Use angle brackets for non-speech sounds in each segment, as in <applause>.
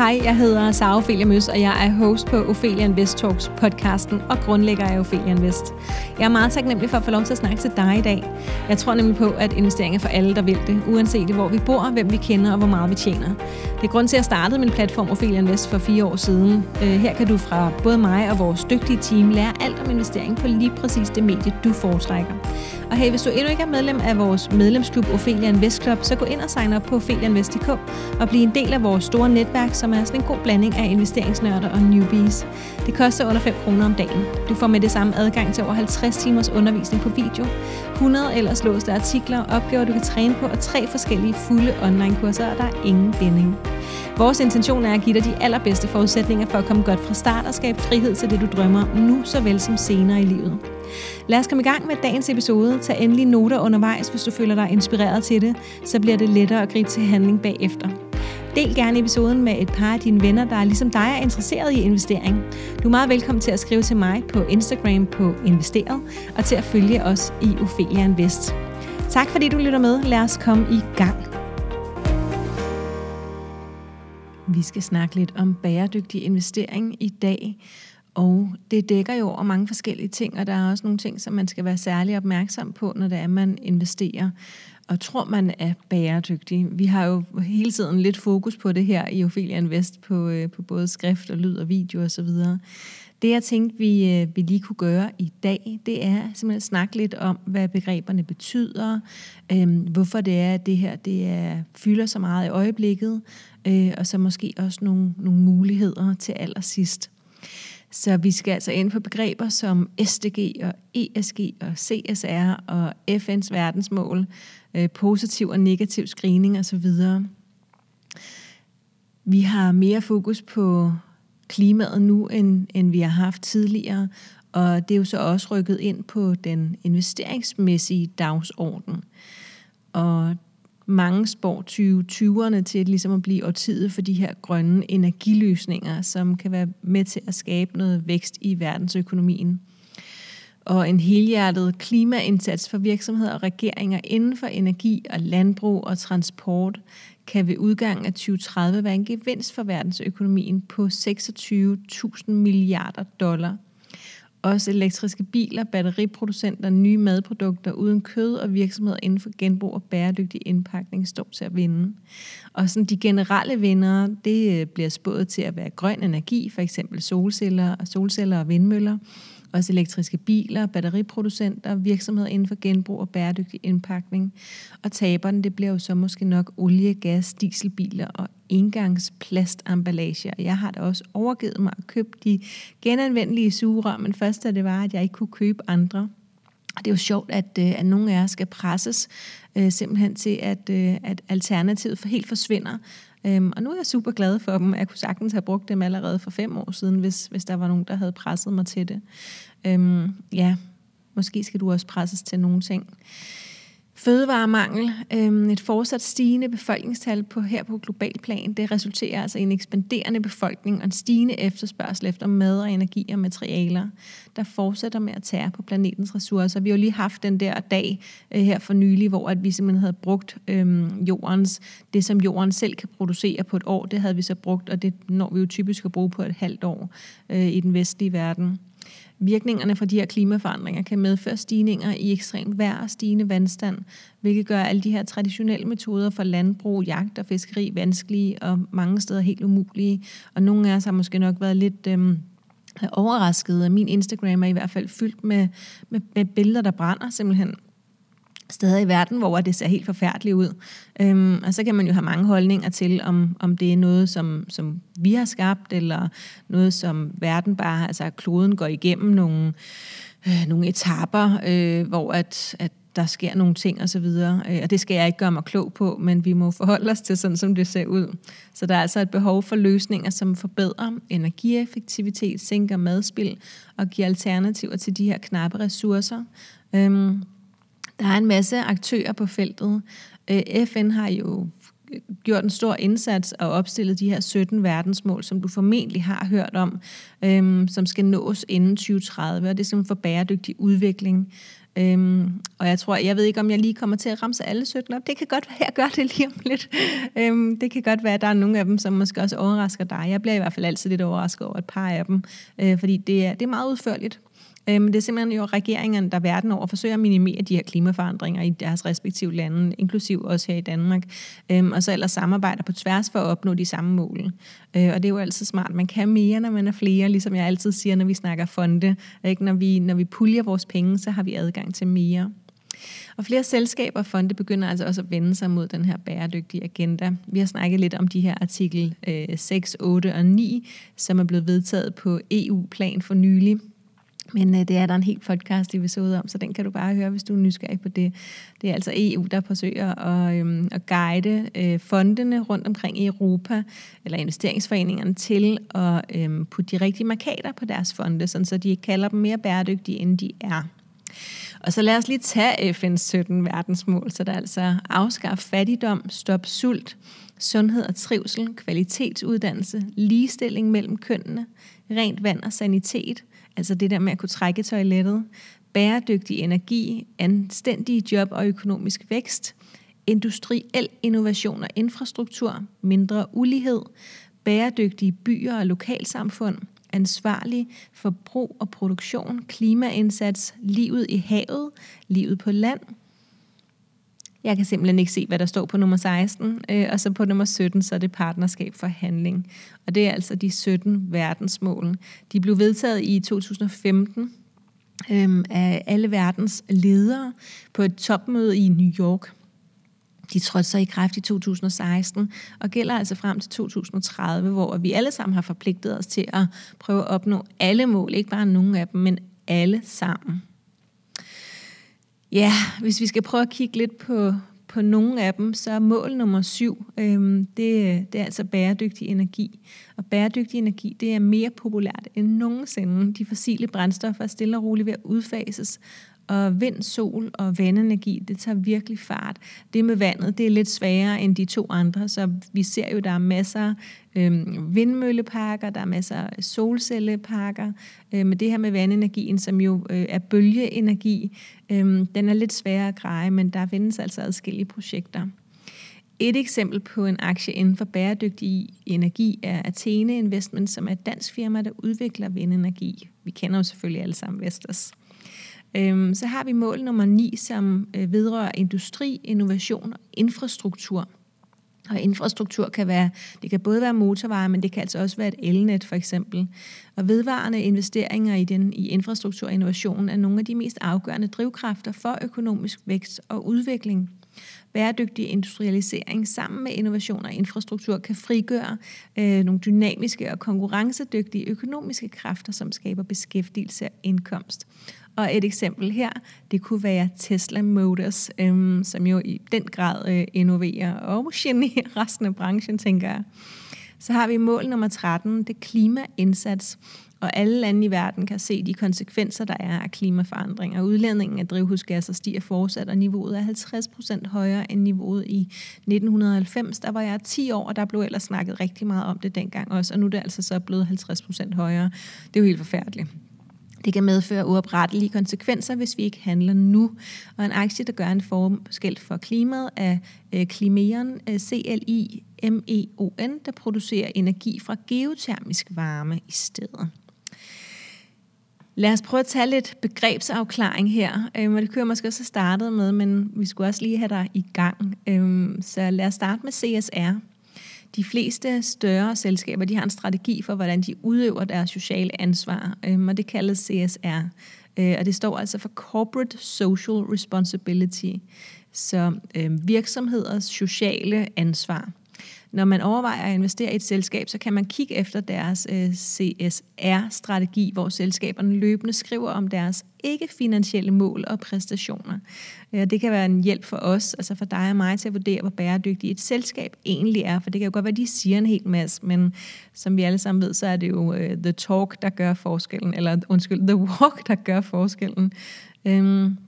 Hej, jeg hedder Sara Ophelia Møs, og jeg er host på Ophelia Invest Talks podcasten og grundlægger af Ophelia Invest. Jeg er meget taknemmelig for at få lov til at snakke til dig i dag. Jeg tror nemlig på, at investering er for alle, der vil det, uanset hvor vi bor, hvem vi kender og hvor meget vi tjener. Det er grund til, at jeg startede min platform Ophelia Invest for fire år siden. Øh, her kan du fra både mig og vores dygtige team lære alt om investering på lige præcis det medie, du foretrækker. Og hey, hvis du endnu ikke er medlem af vores medlemsklub Ophelia Invest Club, så gå ind og sign op på opheliainvest.dk og bliv en del af vores store netværk, som er sådan en god blanding af investeringsnørder og newbies. Det koster under 5 kroner om dagen. Du får med det samme adgang til over 50 timers undervisning på video, 100 ellers låste artikler, opgaver du kan træne på og tre forskellige fulde online kurser, og der er ingen binding. Vores intention er at give dig de allerbedste forudsætninger for at komme godt fra start og skabe frihed til det, du drømmer om nu såvel som senere i livet. Lad os komme i gang med dagens episode. Tag endelig noter undervejs, hvis du føler dig inspireret til det. Så bliver det lettere at gribe til handling bagefter. Del gerne episoden med et par af dine venner, der ligesom dig er interesseret i investering. Du er meget velkommen til at skrive til mig på Instagram på Investeret, og til at følge os i Ophelia Invest. Tak fordi du lytter med. Lad os komme i gang. Vi skal snakke lidt om bæredygtig investering i dag. Og det dækker jo over mange forskellige ting, og der er også nogle ting, som man skal være særlig opmærksom på, når det er, man investerer og tror, man er bæredygtig. Vi har jo hele tiden lidt fokus på det her i Ophelia Invest, på, øh, på både skrift og lyd og video osv. Det jeg tænkte, vi, øh, vi lige kunne gøre i dag, det er simpelthen at snakke lidt om, hvad begreberne betyder, øh, hvorfor det er, at det her det er, fylder så meget i øjeblikket, øh, og så måske også nogle, nogle muligheder til allersidst. Så vi skal altså ind på begreber som SDG og ESG og CSR og FN's verdensmål, øh, positiv og negativ screening osv. Vi har mere fokus på klimaet nu, end, end vi har haft tidligere, og det er jo så også rykket ind på den investeringsmæssige dagsorden. Og mange spår 2020'erne til ligesom at blive årtiet for de her grønne energiløsninger, som kan være med til at skabe noget vækst i verdensøkonomien. Og en helhjertet klimaindsats for virksomheder og regeringer inden for energi og landbrug og transport kan ved udgangen af 2030 være en gevinst for verdensøkonomien på 26.000 milliarder dollar – også elektriske biler, batteriproducenter, nye madprodukter uden kød og virksomheder inden for genbrug og bæredygtig indpakning står til at vinde. Og sådan de generelle vinder, det øh, bliver spået til at være grøn energi, for eksempel solceller, solceller og vindmøller, også elektriske biler, batteriproducenter, virksomheder inden for genbrug og bæredygtig indpakning. Og taberne, det bliver jo så måske nok olie, gas, dieselbiler og engangsplastemballage. Jeg har da også overgivet mig at købe de genanvendelige sugerør, men først da det var, at jeg ikke kunne købe andre. Og det er jo sjovt, at, øh, at nogle af jer skal presses øh, simpelthen til, at, øh, at alternativet for helt forsvinder. Øhm, og nu er jeg super glad for dem. Jeg kunne sagtens have brugt dem allerede for fem år siden, hvis, hvis der var nogen, der havde presset mig til det. Øhm, ja, måske skal du også presses til nogle ting. Fødevaremangel, øh, et fortsat stigende befolkningstal på, her på global plan, det resulterer altså i en ekspanderende befolkning og en stigende efterspørgsel efter mad og energi og materialer, der fortsætter med at tære på planetens ressourcer. Vi har jo lige haft den der dag øh, her for nylig, hvor at vi simpelthen havde brugt øh, jordens, det som jorden selv kan producere på et år, det havde vi så brugt, og det når vi jo typisk at bruge på et halvt år øh, i den vestlige verden. Virkningerne fra de her klimaforandringer kan medføre stigninger i ekstremt vejr og stigende vandstand, hvilket gør alle de her traditionelle metoder for landbrug, jagt og fiskeri vanskelige og mange steder helt umulige. Og nogle af os har måske nok været lidt øhm, overrasket. Min Instagram er i hvert fald fyldt med, med, med billeder, der brænder simpelthen steder i verden, hvor det ser helt forfærdeligt ud. Øhm, og så kan man jo have mange holdninger til, om, om det er noget, som, som vi har skabt, eller noget, som verden bare, altså kloden går igennem nogle, øh, nogle etapper, øh, hvor at, at der sker nogle ting osv., og, øh, og det skal jeg ikke gøre mig klog på, men vi må forholde os til sådan, som det ser ud. Så der er altså et behov for løsninger, som forbedrer energieffektivitet, sænker madspild og giver alternativer til de her knappe ressourcer. Øhm, der er en masse aktører på feltet. Øh, FN har jo gjort en stor indsats og opstillet de her 17 verdensmål, som du formentlig har hørt om, øhm, som skal nås inden 2030, og det er simpelthen for bæredygtig udvikling. Øhm, og jeg tror, jeg ved ikke, om jeg lige kommer til at ramse alle 17 op. Det kan godt være, at jeg gør det lige om lidt. Øhm, det kan godt være, at der er nogle af dem, som måske også overrasker dig. Jeg bliver i hvert fald altid lidt overrasket over et par af dem, øh, fordi det er, det er meget udførligt. Øh, men det er simpelthen jo regeringerne, der verden over forsøger at minimere de her klimaforandringer i deres respektive lande, inklusiv også her i Danmark, øhm, og så ellers samarbejder på tværs for at opnå de samme mål. Øh, og det er jo altid smart. Man kan mere, når man er flere, ligesom jeg altid siger, når vi snakker fonde. Ikke? Når, vi, når vi puljer vores penge, så har vi adgang til mere. Og flere selskaber og fonde begynder altså også at vende sig mod den her bæredygtige agenda. Vi har snakket lidt om de her artikel øh, 6, 8 og 9, som er blevet vedtaget på EU-plan for nylig. Men øh, det er der en helt podcast episode om, så den kan du bare høre, hvis du er nysgerrig på det. Det er altså EU, der forsøger at, øh, at guide øh, fondene rundt omkring i Europa, eller investeringsforeningerne, til at øh, putte de rigtige markader på deres fonde, sådan så de ikke kalder dem mere bæredygtige, end de er. Og så lad os lige tage øh, FN's 17 verdensmål, så der er altså afskaffe fattigdom, stop sult, sundhed og trivsel, kvalitetsuddannelse, ligestilling mellem kønnene, rent vand og sanitet, altså det der med at kunne trække toilettet, bæredygtig energi, anstændige job og økonomisk vækst, industriel innovation og infrastruktur, mindre ulighed, bæredygtige byer og lokalsamfund, ansvarlig forbrug og produktion, klimaindsats, livet i havet, livet på land. Jeg kan simpelthen ikke se, hvad der står på nummer 16, øh, og så på nummer 17, så er det partnerskab for handling. Og det er altså de 17 verdensmål. De blev vedtaget i 2015 øh, af alle verdens ledere på et topmøde i New York. De trådte så i kraft i 2016 og gælder altså frem til 2030, hvor vi alle sammen har forpligtet os til at prøve at opnå alle mål, ikke bare nogle af dem, men alle sammen. Ja, hvis vi skal prøve at kigge lidt på, på nogle af dem, så er mål nummer syv, øhm, det, det er altså bæredygtig energi. Og bæredygtig energi, det er mere populært end nogensinde. De fossile brændstoffer er stille og roligt ved at udfases, og vind, sol og vandenergi, det tager virkelig fart. Det med vandet, det er lidt sværere end de to andre, så vi ser jo, der er masser øh, vindmølleparker, der er masser af solcelleparker. Øh, men det her med vandenergien, som jo øh, er bølgeenergi, øh, den er lidt sværere at greje, men der findes altså adskillige projekter. Et eksempel på en aktie inden for bæredygtig energi er Athene Investment, som er et dansk firma, der udvikler vindenergi. Vi kender jo selvfølgelig alle sammen Vestas. Øhm, så har vi mål nummer 9, som øh, vedrører industri, innovation og infrastruktur. Og infrastruktur kan være, det kan både være motorveje, men det kan altså også være et elnet for eksempel. Og vedvarende investeringer i, den, i infrastruktur og innovation er nogle af de mest afgørende drivkræfter for økonomisk vækst og udvikling. Bæredygtig industrialisering sammen med innovation og infrastruktur kan frigøre øh, nogle dynamiske og konkurrencedygtige økonomiske kræfter, som skaber beskæftigelse og indkomst. Og et eksempel her, det kunne være Tesla Motors, øhm, som jo i den grad øh, innoverer og generer resten af branchen, tænker jeg. Så har vi mål nummer 13, det er klimaindsats. Og alle lande i verden kan se de konsekvenser, der er af klimaforandringer. Udledningen af drivhusgasser stiger fortsat, og niveauet er 50 procent højere end niveauet i 1990. Der var jeg 10 år, og der blev ellers snakket rigtig meget om det dengang også, og nu er det altså så blevet 50 procent højere. Det er jo helt forfærdeligt. Det kan medføre uoprettelige konsekvenser, hvis vi ikke handler nu. Og en aktie, der gør en forskel for klimaet, er øh, Klimeon, øh, C-L-I-M-E-O-N, der producerer energi fra geotermisk varme i stedet. Lad os prøve at tage lidt begrebsafklaring her. Øhm, og det kører måske også startet med, men vi skulle også lige have dig i gang. Øhm, så lad os starte med CSR. De fleste større selskaber de har en strategi for, hvordan de udøver deres sociale ansvar, øh, og det kaldes CSR. Øh, og det står altså for Corporate Social Responsibility, så øh, virksomheders sociale ansvar. Når man overvejer at investere i et selskab, så kan man kigge efter deres øh, CSR-strategi, hvor selskaberne løbende skriver om deres ikke-finansielle mål og præstationer. Øh, det kan være en hjælp for os, altså for dig og mig, til at vurdere, hvor bæredygtigt et selskab egentlig er. For det kan jo godt være, at de siger en hel masse, men som vi alle sammen ved, så er det jo øh, the talk, der gør forskellen, eller undskyld, the walk, der gør forskellen. Um,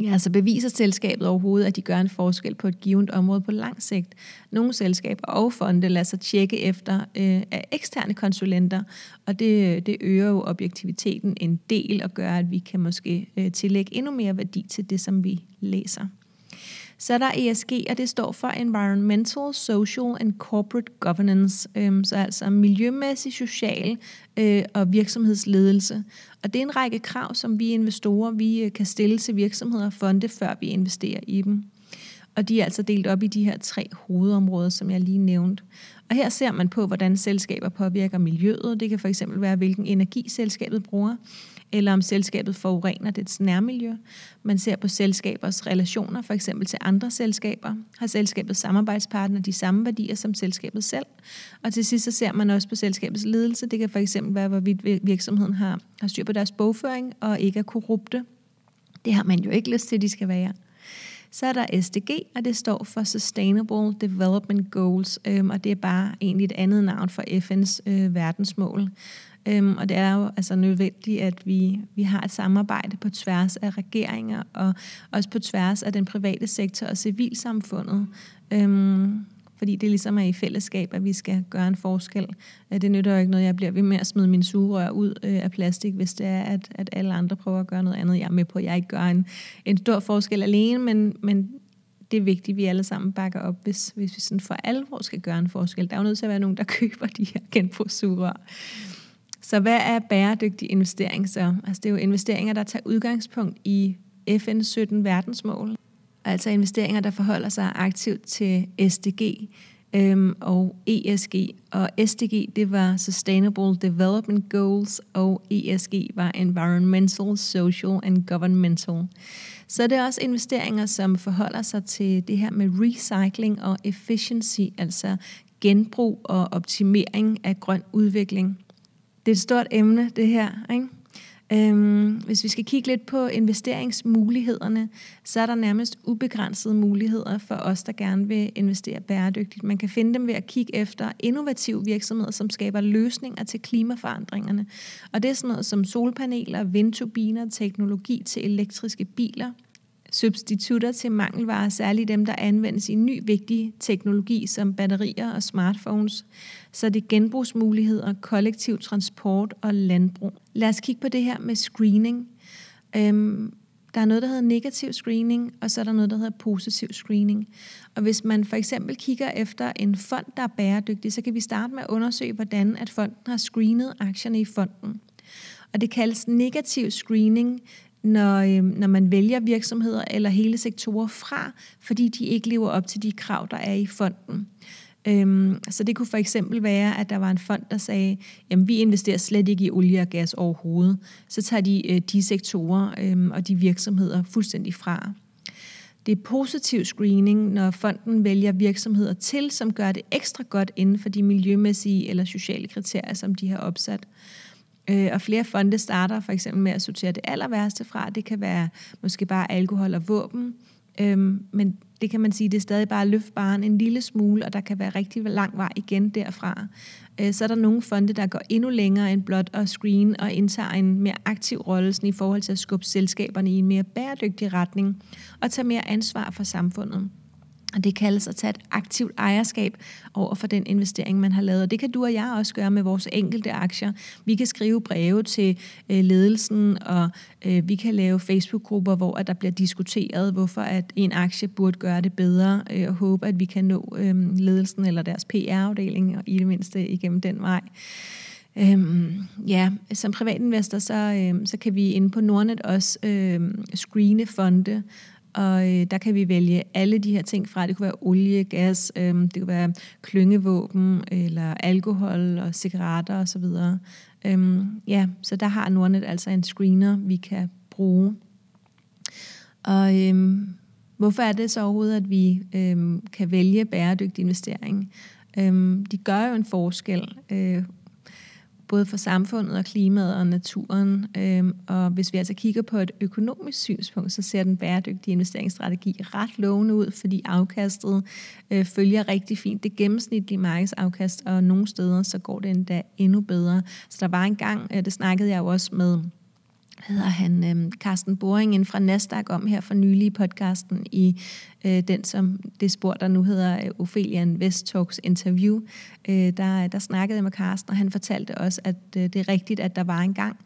Ja, så beviser selskabet overhovedet, at de gør en forskel på et givet område på lang sigt. Nogle selskaber og fonde lader sig tjekke efter øh, af eksterne konsulenter, og det, det øger jo objektiviteten en del og gør, at vi kan måske øh, tillægge endnu mere værdi til det, som vi læser. Så er der ESG, og det står for Environmental, Social and Corporate Governance, øhm, så altså miljømæssig, social øh, og virksomhedsledelse. Og det er en række krav, som vi investorer vi øh, kan stille til virksomheder og fonde, før vi investerer i dem. Og de er altså delt op i de her tre hovedområder, som jeg lige nævnte. Og her ser man på, hvordan selskaber påvirker miljøet. Det kan for eksempel være, hvilken energi selskabet bruger eller om selskabet forurener dets nærmiljø. Man ser på selskabers relationer, for eksempel til andre selskaber. Har selskabets samarbejdspartner de samme værdier som selskabet selv? Og til sidst så ser man også på selskabets ledelse. Det kan for eksempel være, hvorvidt virksomheden har, har styr på deres bogføring og ikke er korrupte. Det har man jo ikke lyst til, at de skal være. Så er der SDG, og det står for Sustainable Development Goals, øhm, og det er bare egentlig et andet navn for FN's øh, verdensmål. Øhm, og det er jo altså nødvendigt, at vi, vi har et samarbejde på tværs af regeringer, og også på tværs af den private sektor og civilsamfundet. Øhm, fordi det ligesom er i fællesskab, at vi skal gøre en forskel. Øh, det nytter jo ikke noget, jeg bliver ved med at smide min sugerør ud øh, af plastik, hvis det er, at, at alle andre prøver at gøre noget andet. Jeg er med på, at jeg ikke gør en, en stor forskel alene, men, men det er vigtigt, at vi alle sammen bakker op, hvis, hvis vi sådan for alvor skal gøre en forskel. Der er jo nødt til at være nogen, der <laughs> køber de her genbrugssugerør. Så hvad er bæredygtig investering så? Altså det er jo investeringer, der tager udgangspunkt i FN's 17 verdensmål. Altså investeringer, der forholder sig aktivt til SDG øhm, og ESG. Og SDG, det var Sustainable Development Goals, og ESG var Environmental, Social and Governmental. Så det er også investeringer, som forholder sig til det her med recycling og efficiency, altså genbrug og optimering af grøn udvikling det er et stort emne, det her. Ikke? Øhm, hvis vi skal kigge lidt på investeringsmulighederne, så er der nærmest ubegrænsede muligheder for os, der gerne vil investere bæredygtigt. Man kan finde dem ved at kigge efter innovative virksomheder, som skaber løsninger til klimaforandringerne. Og det er sådan noget som solpaneler, vindturbiner, teknologi til elektriske biler – substitutter til mangelvarer, særligt dem, der anvendes i ny vigtig teknologi som batterier og smartphones, så det er genbrugsmuligheder, kollektiv transport og landbrug. Lad os kigge på det her med screening. Øhm, der er noget, der hedder negativ screening, og så er der noget, der hedder positiv screening. Og hvis man for eksempel kigger efter en fond, der er bæredygtig, så kan vi starte med at undersøge, hvordan at fonden har screenet aktierne i fonden. Og det kaldes negativ screening når, øh, når man vælger virksomheder eller hele sektorer fra, fordi de ikke lever op til de krav, der er i fonden. Øhm, så det kunne for eksempel være, at der var en fond, der sagde, jamen vi investerer slet ikke i olie og gas overhovedet. Så tager de øh, de sektorer øh, og de virksomheder fuldstændig fra. Det er positiv screening, når fonden vælger virksomheder til, som gør det ekstra godt inden for de miljømæssige eller sociale kriterier, som de har opsat. Øh, og flere fonde starter for eksempel med at sortere det aller værste fra. Det kan være måske bare alkohol og våben. Øhm, men det kan man sige, det er stadig bare løft bare en lille smule, og der kan være rigtig lang vej igen derfra. Øh, så er der nogle fonde, der går endnu længere end blot at screen og indtager en mere aktiv rolle i forhold til at skubbe selskaberne i en mere bæredygtig retning og tage mere ansvar for samfundet. Og det kaldes at tage et aktivt ejerskab over for den investering, man har lavet. Og det kan du og jeg også gøre med vores enkelte aktier. Vi kan skrive breve til øh, ledelsen, og øh, vi kan lave Facebook-grupper, hvor at der bliver diskuteret, hvorfor at en aktie burde gøre det bedre, øh, og håbe, at vi kan nå øh, ledelsen eller deres PR-afdeling, og i det mindste igennem den vej. Øhm, ja, som privatinvestor, så, øhm, så kan vi inde på Nordnet også øhm, screene fonde, og øh, der kan vi vælge alle de her ting fra. Det kunne være olie, gas, øh, det kunne være klyngevåben, eller alkohol og cigaretter osv. Øh, ja, så der har Nordnet altså en screener, vi kan bruge. Og øh, hvorfor er det så overhovedet, at vi øh, kan vælge bæredygtig investering? Øh, de gør jo en forskel. Øh, både for samfundet og klimaet og naturen. Øhm, og hvis vi altså kigger på et økonomisk synspunkt, så ser den bæredygtige investeringsstrategi ret lovende ud, fordi afkastet øh, følger rigtig fint det gennemsnitlige markedsafkast, og nogle steder så går det endda endnu bedre. Så der var en gang, øh, det snakkede jeg jo også med hedder han, øh, Carsten Boring ind fra Nasdaq om her for nylig i podcasten i øh, den, som det spor, der nu hedder øh, Ophelia Invest Talks interview. Øh, der, der snakkede jeg med Carsten, og han fortalte også, at øh, det er rigtigt, at der var en gang,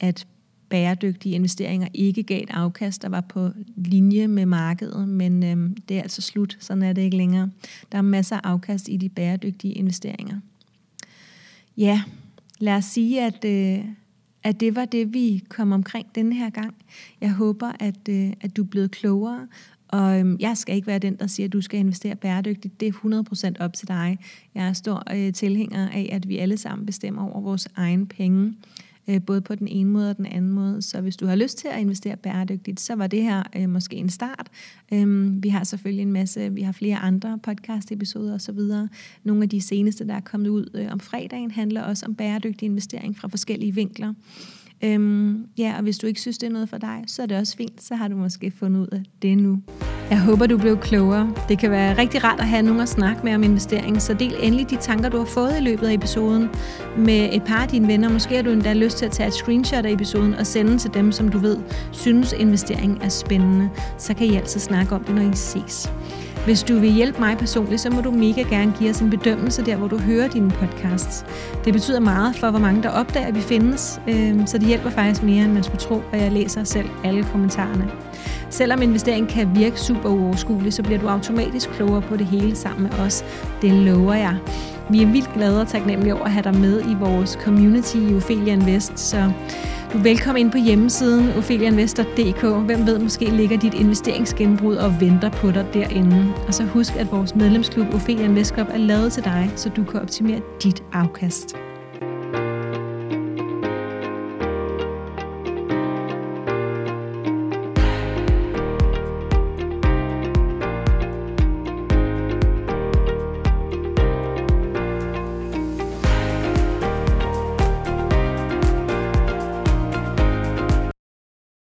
at bæredygtige investeringer ikke gav et afkast, der var på linje med markedet, men øh, det er altså slut. Sådan er det ikke længere. Der er masser af afkast i de bæredygtige investeringer. Ja, lad os sige, at, øh, at det var det, vi kom omkring denne her gang. Jeg håber, at, øh, at du er blevet klogere, og øhm, jeg skal ikke være den, der siger, at du skal investere bæredygtigt. Det er 100% op til dig. Jeg er stor øh, tilhænger af, at vi alle sammen bestemmer over vores egen penge Øh, både på den ene måde og den anden måde. Så hvis du har lyst til at investere bæredygtigt, så var det her øh, måske en start. Øhm, vi har selvfølgelig en masse, vi har flere andre podcast-episoder osv. Nogle af de seneste, der er kommet ud øh, om fredagen, handler også om bæredygtig investering fra forskellige vinkler. Øhm, ja, og hvis du ikke synes, det er noget for dig, så er det også fint. Så har du måske fundet ud af det nu. Jeg håber, du blev klogere. Det kan være rigtig rart at have nogen at snakke med om investering, så del endelig de tanker, du har fået i løbet af episoden med et par af dine venner. Måske har du endda lyst til at tage et screenshot af episoden og sende til dem, som du ved synes investering er spændende. Så kan I altid snakke om det, når I ses. Hvis du vil hjælpe mig personligt, så må du mega gerne give os en bedømmelse der, hvor du hører dine podcasts. Det betyder meget for, hvor mange der opdager, at vi findes, øh, så det hjælper faktisk mere, end man skulle tro, og jeg læser selv alle kommentarerne. Selvom investering kan virke super uoverskuelig, så bliver du automatisk klogere på det hele sammen med os. Det lover jeg. Vi er vildt glade og taknemmelige over at have dig med i vores community i Ophelia Invest, så du er velkommen ind på hjemmesiden opheliainvestor.dk. Hvem ved, måske ligger dit investeringsgenbrud og venter på dig derinde. Og så husk, at vores medlemsklub Ophelia Invest Club er lavet til dig, så du kan optimere dit afkast.